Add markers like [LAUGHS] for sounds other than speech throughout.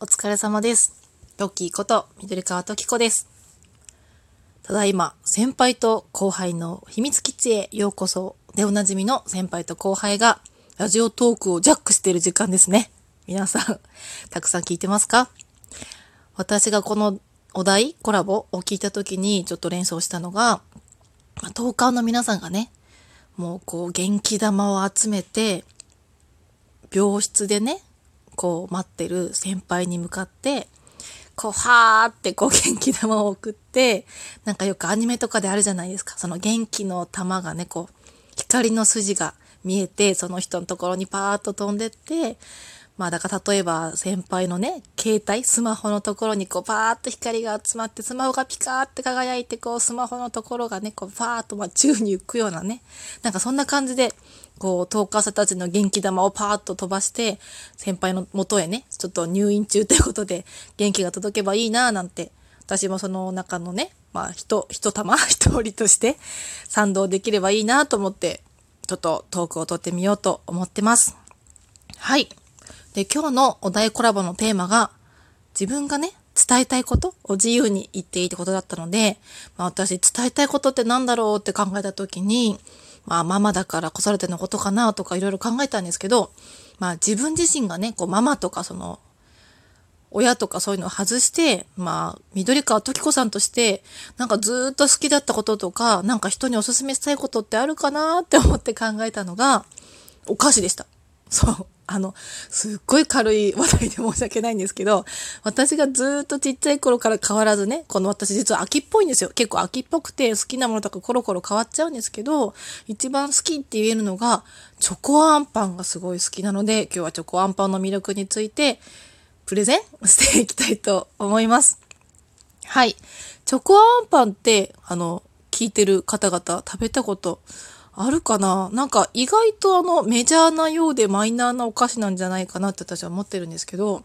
お疲れ様です。トッキーこと緑川トキコです。ただいま、先輩と後輩の秘密基地へようこそでおなじみの先輩と後輩がラジオトークをジャックしている時間ですね。皆さん、[LAUGHS] たくさん聞いてますか？私がこのお題、コラボを聞いた時にちょっと連想したのが、トーカーの皆さんがね、もうこう元気玉を集めて、病室でね、こう待ってる先輩に向かって、こう、はーってこう元気玉を送って、なんかよくアニメとかであるじゃないですか。その元気の玉がね、こう、光の筋が見えて、その人のところにパーッと飛んでって、まあだから例えば先輩のね、携帯、スマホのところにこうパーッと光が集まって、スマホがピカーって輝いて、こうスマホのところがね、こうパーッとまあ宙に浮くようなね、なんかそんな感じで、こう、トーカーさんたちの元気玉をパーッと飛ばして、先輩の元へね、ちょっと入院中ということで、元気が届けばいいなぁなんて、私もその中のね、まあ、人、一玉、[LAUGHS] 一人として賛同できればいいなと思って、ちょっとトークを取ってみようと思ってます。はい。で、今日のお題コラボのテーマが、自分がね、伝えたいことを自由に言っていいってことだったので、まあ私伝えたいことって何だろうって考えた時に、まあママだから子育てのことかなとかいろいろ考えたんですけど、まあ自分自身がね、こうママとかその、親とかそういうのを外して、まあ、緑川時子さんとして、なんかずっと好きだったこととか、なんか人におすすめしたいことってあるかなって思って考えたのが、お菓子でした。そう。あの、すっごい軽い話題で申し訳ないんですけど、私がずっとちっちゃい頃から変わらずね、この私実は秋っぽいんですよ。結構秋っぽくて好きなものとかコロコロ変わっちゃうんですけど、一番好きって言えるのが、チョコアンパンがすごい好きなので、今日はチョコアンパンの魅力について、プレゼン [LAUGHS] していきたいと思います。はい。チョコアンパンって、あの、聞いてる方々食べたことあるかな？なんか意外とあのメジャーなようでマイナーなお菓子なんじゃないかなって私は思ってるんですけど、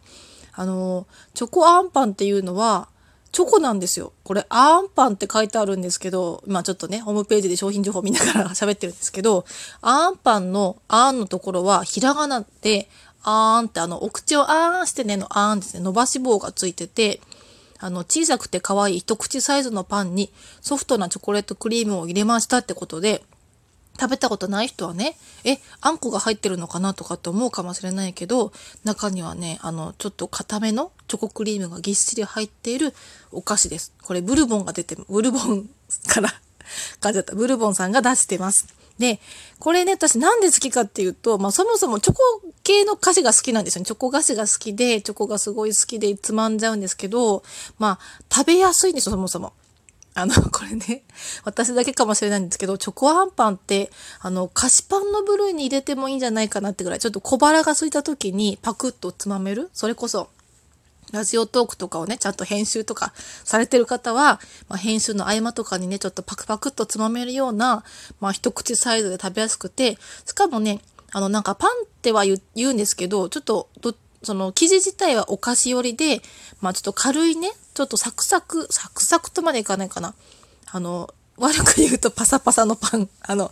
あの、チョコアンパンっていうのは、チョコなんですよ。これ、アンパンって書いてあるんですけど、まあちょっとね、ホームページで商品情報見ながら [LAUGHS] 喋ってるんですけど、アンパンのアーンのところはひらがなで、あーんってあの、お口をあーんしてねのあーんですね、伸ばし棒がついてて、あの、小さくて可愛い一口サイズのパンにソフトなチョコレートクリームを入れましたってことで、食べたことない人はね、え、あんこが入ってるのかなとかって思うかもしれないけど、中にはね、あの、ちょっと固めのチョコクリームがぎっしり入っているお菓子です。これブルボンが出て、ブルボンから [LAUGHS] 感じだった。ブルボンさんが出してます。で、これね、私なんで好きかっていうと、まあそもそもチョコ系の菓子が好きなんですよね。チョコ菓子が好きで、チョコがすごい好きでつまんじゃうんですけど、まあ食べやすいんですよ、そもそも。あの、[LAUGHS] これね、私だけかもしれないんですけど、チョコアンパンって、あの、菓子パンの部類に入れてもいいんじゃないかなってぐらい、ちょっと小腹が空いた時にパクッとつまめる？それこそ、ラジオトークとかをね、ちゃんと編集とかされてる方は、まあ、編集の合間とかにね、ちょっとパクパクっとつまめるような、まあ、一口サイズで食べやすくて、しかもね、あの、なんかパンっては言うんですけど、ちょっと、ど、その生地自体はお菓子寄りで、まあちょっと軽いね、ちょっとサクサク、サクサクとまでいかないかな。あの、悪く言うとパサパサのパン、あの、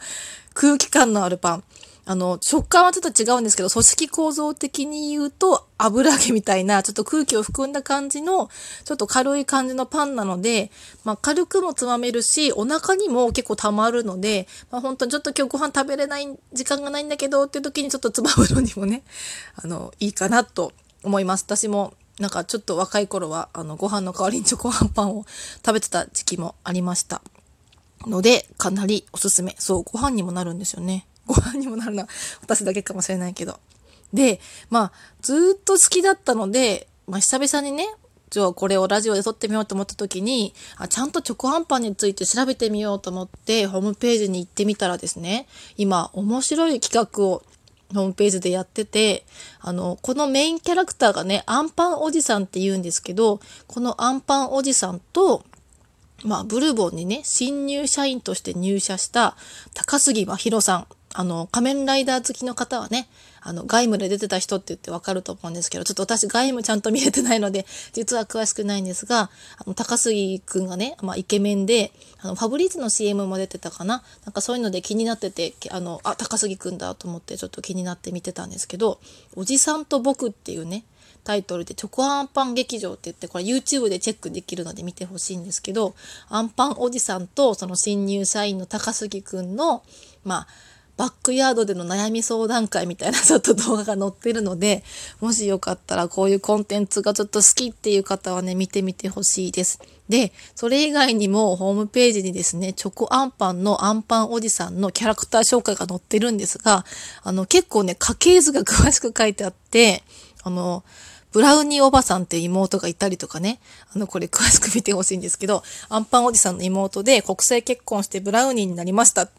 空気感のあるパン。あの、食感はちょっと違うんですけど、組織構造的に言うと油揚げみたいな、ちょっと空気を含んだ感じの、ちょっと軽い感じのパンなので、まあ軽くもつまめるし、お腹にも結構溜まるので、まあ本当にちょっと今日ご飯食べれない時間がないんだけどっていう時にちょっとつまむのにもね、あの、いいかなと思います。私もなんかちょっと若い頃は、あの、ご飯の代わりにチョコアンパンを食べてた時期もありました。ので、かなりおすすめ。そう、ご飯にもなるんですよね。ご飯にもなるのは私だけかもしれないけど。で、まあ、ずっと好きだったので、まあ、久々にね、じゃあこれをラジオで撮ってみようと思った時に、あ、ちゃんとチョコアンパンについて調べてみようと思って、ホームページに行ってみたらですね、今、面白い企画をホームページでやってて、あの、このメインキャラクターがね、アンパンおじさんって言うんですけど、このアンパンおじさんと、まあ、ブルボンにね、新入社員として入社した高杉真宙さん。あの、仮面ライダー好きの方はね、あの、外務で出てた人って言ってわかると思うんですけど、ちょっと私外務ちゃんと見れてないので、実は詳しくないんですが、あの、高杉くんがね、まあ、イケメンで、あの、ファブリーズの CM も出てたかな？なんかそういうので気になってて、あの、あ、高杉くんだと思ってちょっと気になって見てたんですけど、おじさんと僕っていうね、タイトルでチョコアンパン劇場って言ってこれ YouTube でチェックできるので見てほしいんですけどアンパンおじさんとその新入社員の高杉くんのまあバックヤードでの悩み相談会みたいなちょっと動画が載ってるので、もしよかったらこういうコンテンツがちょっと好きっていう方はね、見てみてほしいです。で、それ以外にもホームページにですね、チョコアンパンのアンパンおじさんのキャラクター紹介が載ってるんですが、あの結構ね、家系図が詳しく書いてあって、あの、ブラウニーおばさんって妹がいたりとかね、あの、これ詳しく見てほしいんですけど、アンパンおじさんの妹で国際結婚してブラウニーになりました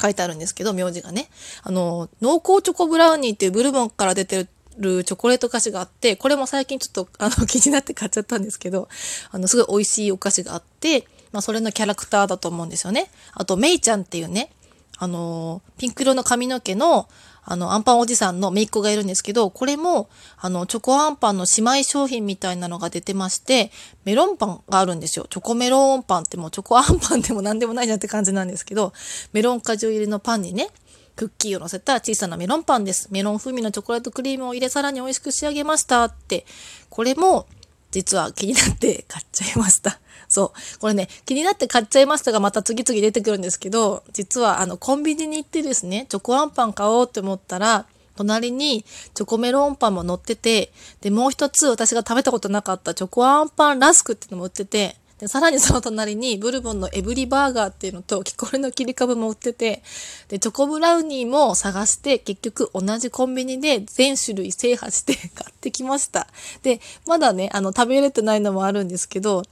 書いてあるんですけど、名字がね。あの、濃厚チョコブラウニーっていうブルボンから出てるチョコレート菓子があって、これも最近ちょっとあの [LAUGHS] 気になって買っちゃったんですけど、あの、すごい美味しいお菓子があって、まあそれのキャラクターだと思うんですよね。あと、メイちゃんっていうね、あの、ピンク色の髪の毛の、あの、アンパンおじさんの姪っ子がいるんですけど、これも、あの、チョコアンパンの姉妹商品みたいなのが出てまして、メロンパンがあるんですよ。チョコメロンパンってもうチョコアンパンでも何でもないじゃんって感じなんですけど、メロン果汁入りのパンにね、クッキーを乗せた小さなメロンパンです。メロン風味のチョコレートクリームを入れさらに美味しく仕上げましたって、これも実は気になって買っちゃいました。そう。これね、気になって買っちゃいましたが、また次々出てくるんですけど、実はあの、コンビニに行ってですね、チョコアンパン買おうって思ったら、隣にチョコメロンパンも乗ってて、で、もう一つ私が食べたことなかったチョコアンパンラスクっていうのも売ってて、で、さらにその隣にブルボンのエブリバーガーっていうのと、キコレの切り株も売ってて、で、チョコブラウニーも探して、結局同じコンビニで全種類制覇して買ってきました。で、まだね、あの、食べれてないのもあるんですけど、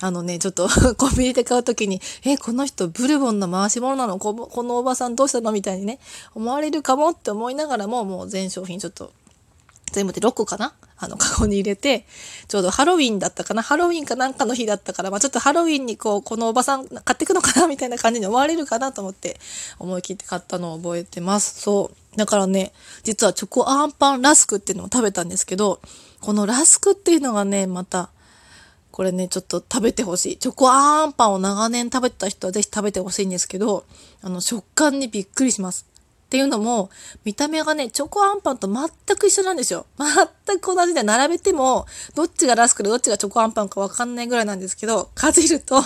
あのね、ちょっと [LAUGHS] コンビニで買うときに、え、この人ブルボンの回し物なの？このおばさんどうしたの？みたいにね、思われるかもって思いながらも、もう全商品ちょっと、全部で6個かな？あの、カゴに入れて、ちょうどハロウィンだったかな？ハロウィンかなんかの日だったから、まあちょっとハロウィンにこう、このおばさん買ってくのかな？みたいな感じに思われるかなと思って、思い切って買ったのを覚えてます。そう。だからね、実はチョコアンパンラスクっていうのを食べたんですけど、このラスクっていうのがね、また、これね、ちょっと食べてほしい。チョコアンパンを長年食べてた人はぜひ食べてほしいんですけど、あの、食感にびっくりします。っていうのも、見た目がね、チョコアンパンと全く一緒なんですよ。全く同じで並べても、どっちがラスクでどっちがチョコアンパンかわかんないぐらいなんですけど、かじると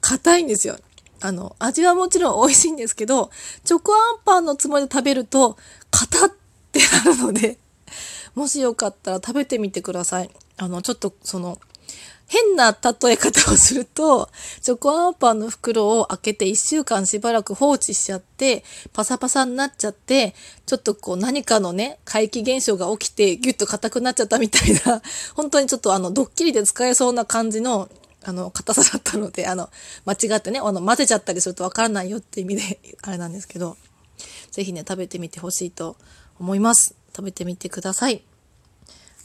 硬いんですよ。あの、味はもちろん美味しいんですけど、チョコアンパンのつもりで食べると、硬ってなるので、もしよかったら食べてみてください。あの、ちょっとその、変な例え方をすると、チョコアンパンの袋を開けて1週間しばらく放置しちゃって、パサパサになっちゃって、ちょっとこう何かのね、怪奇現象が起きてギュッと硬くなっちゃったみたいな、[LAUGHS] 本当にちょっとあの、ドッキリで使えそうな感じの、あの、硬さだったので、あの、間違ってね、あの、混ぜちゃったりするとわからないよって意味で、[LAUGHS] あれなんですけど、ぜひね、食べてみてほしいと思います。食べてみてください。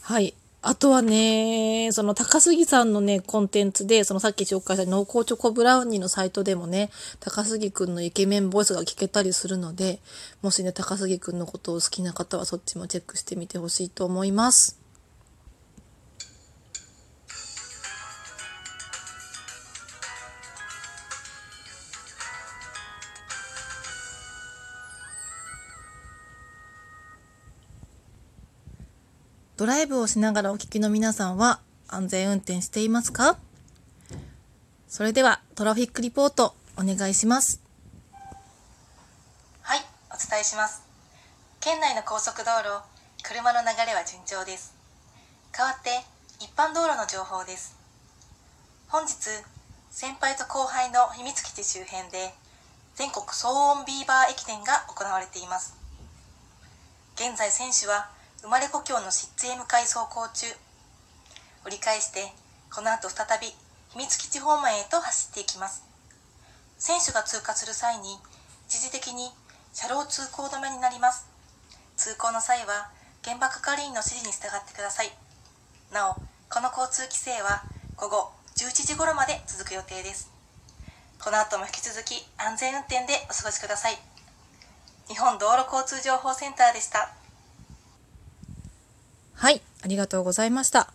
はい。あとはね、その高杉さんのね、コンテンツで、そのさっき紹介した濃厚チョコブラウニーのサイトでもね、高杉くんのイケメンボイスが聞けたりするので、もしね、高杉くんのことを好きな方はそっちもチェックしてみてほしいと思います。ドライブをしながらお聞きの皆さんは安全運転していますか？それではトラフィックリポートお願いします。はい、お伝えします。県内の高速道路、車の流れは順調です。代わって一般道路の情報です。本日、先輩と後輩の秘密基地周辺で全国騒音ビーバー駅伝が行われています。現在選手は生まれ故郷の失へ向かい走行中。折り返してこの後再び秘密基地方面へと走っていきます。選手が通過する際に一時的に車両通行止めになります。通行の際は現場係員の指示に従ってください。なおこの交通規制は午後11時頃まで続く予定です。この後も引き続き安全運転でお過ごしください。日本道路交通情報センターでした。はい、ありがとうございました。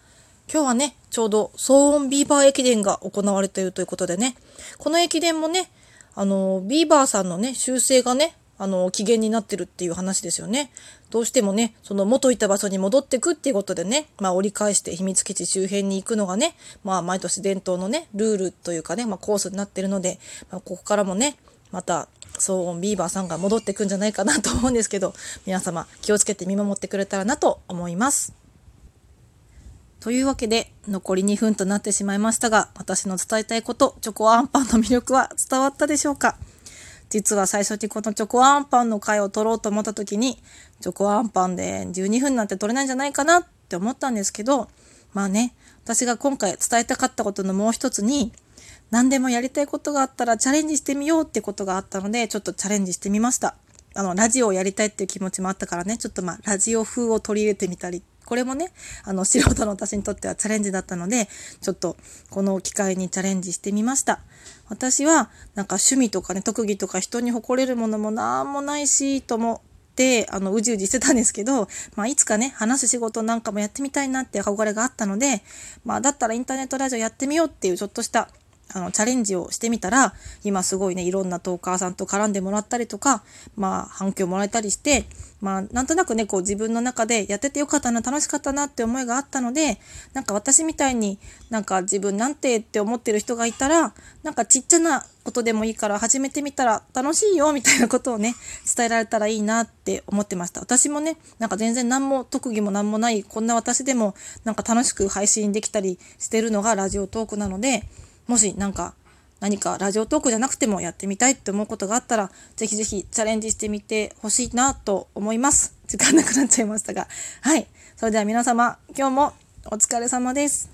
今日はね、ちょうど騒音ビーバー駅伝が行われているということでね、この駅伝もね、あの、ビーバーさんのね、修正がね、あの、機嫌になってるっていう話ですよね。どうしてもね、その元いた場所に戻ってくっていうことでね、まあ折り返して秘密基地周辺に行くのがね、まあ毎年伝統のね、ルールというかね、まあコースになってるので、まあ、ここからもね、また騒音ビーバーさんが戻ってくんじゃないかなと思うんですけど、皆様気をつけて見守ってくれたらなと思います。というわけで、残り2分となってしまいましたが、私の伝えたいこと、チョコアンパンの魅力は伝わったでしょうか？実は最初にこのチョコアンパンの回を取ろうと思った時に、チョコアンパンで12分なんて取れないんじゃないかなって思ったんですけど、まあね、私が今回伝えたかったことのもう一つに、何でもやりたいことがあったらチャレンジしてみようってことがあったので、ちょっとチャレンジしてみました。あの、ラジオをやりたいっていう気持ちもあったからね、ちょっとまあ、ラジオ風を取り入れてみたり、これもね、あの、素人の私にとってはチャレンジだったので、ちょっと、この機会にチャレンジしてみました。私は、なんか趣味とかね、特技とか人に誇れるものもなんもないし、と思って、あの、うじうじしてたんですけど、まあ、いつかね、話す仕事なんかもやってみたいなって憧れがあったので、まあ、だったらインターネットラジオやってみようっていうちょっとしたあの、チャレンジをしてみたら、今すごいね、いろんなトーカーさんと絡んでもらったりとか、まあ、反響もらえたりして、まあ、なんとなくね、こう自分の中でやっててよかったな、楽しかったなって思いがあったので、なんか私みたいになんか自分なんてって思ってる人がいたら、なんかちっちゃなことでもいいから始めてみたら楽しいよ、みたいなことをね、伝えられたらいいなって思ってました。私もね、なんか全然何も特技も何もない、こんな私でもなんか楽しく配信できたりしてるのがラジオトークなので、もし何か何かラジオトークじゃなくてもやってみたいって思うことがあったら、ぜひぜひチャレンジしてみてほしいなと思います。[LAUGHS] 時間なくなっちゃいましたが。はい。それでは皆様、今日もお疲れ様です。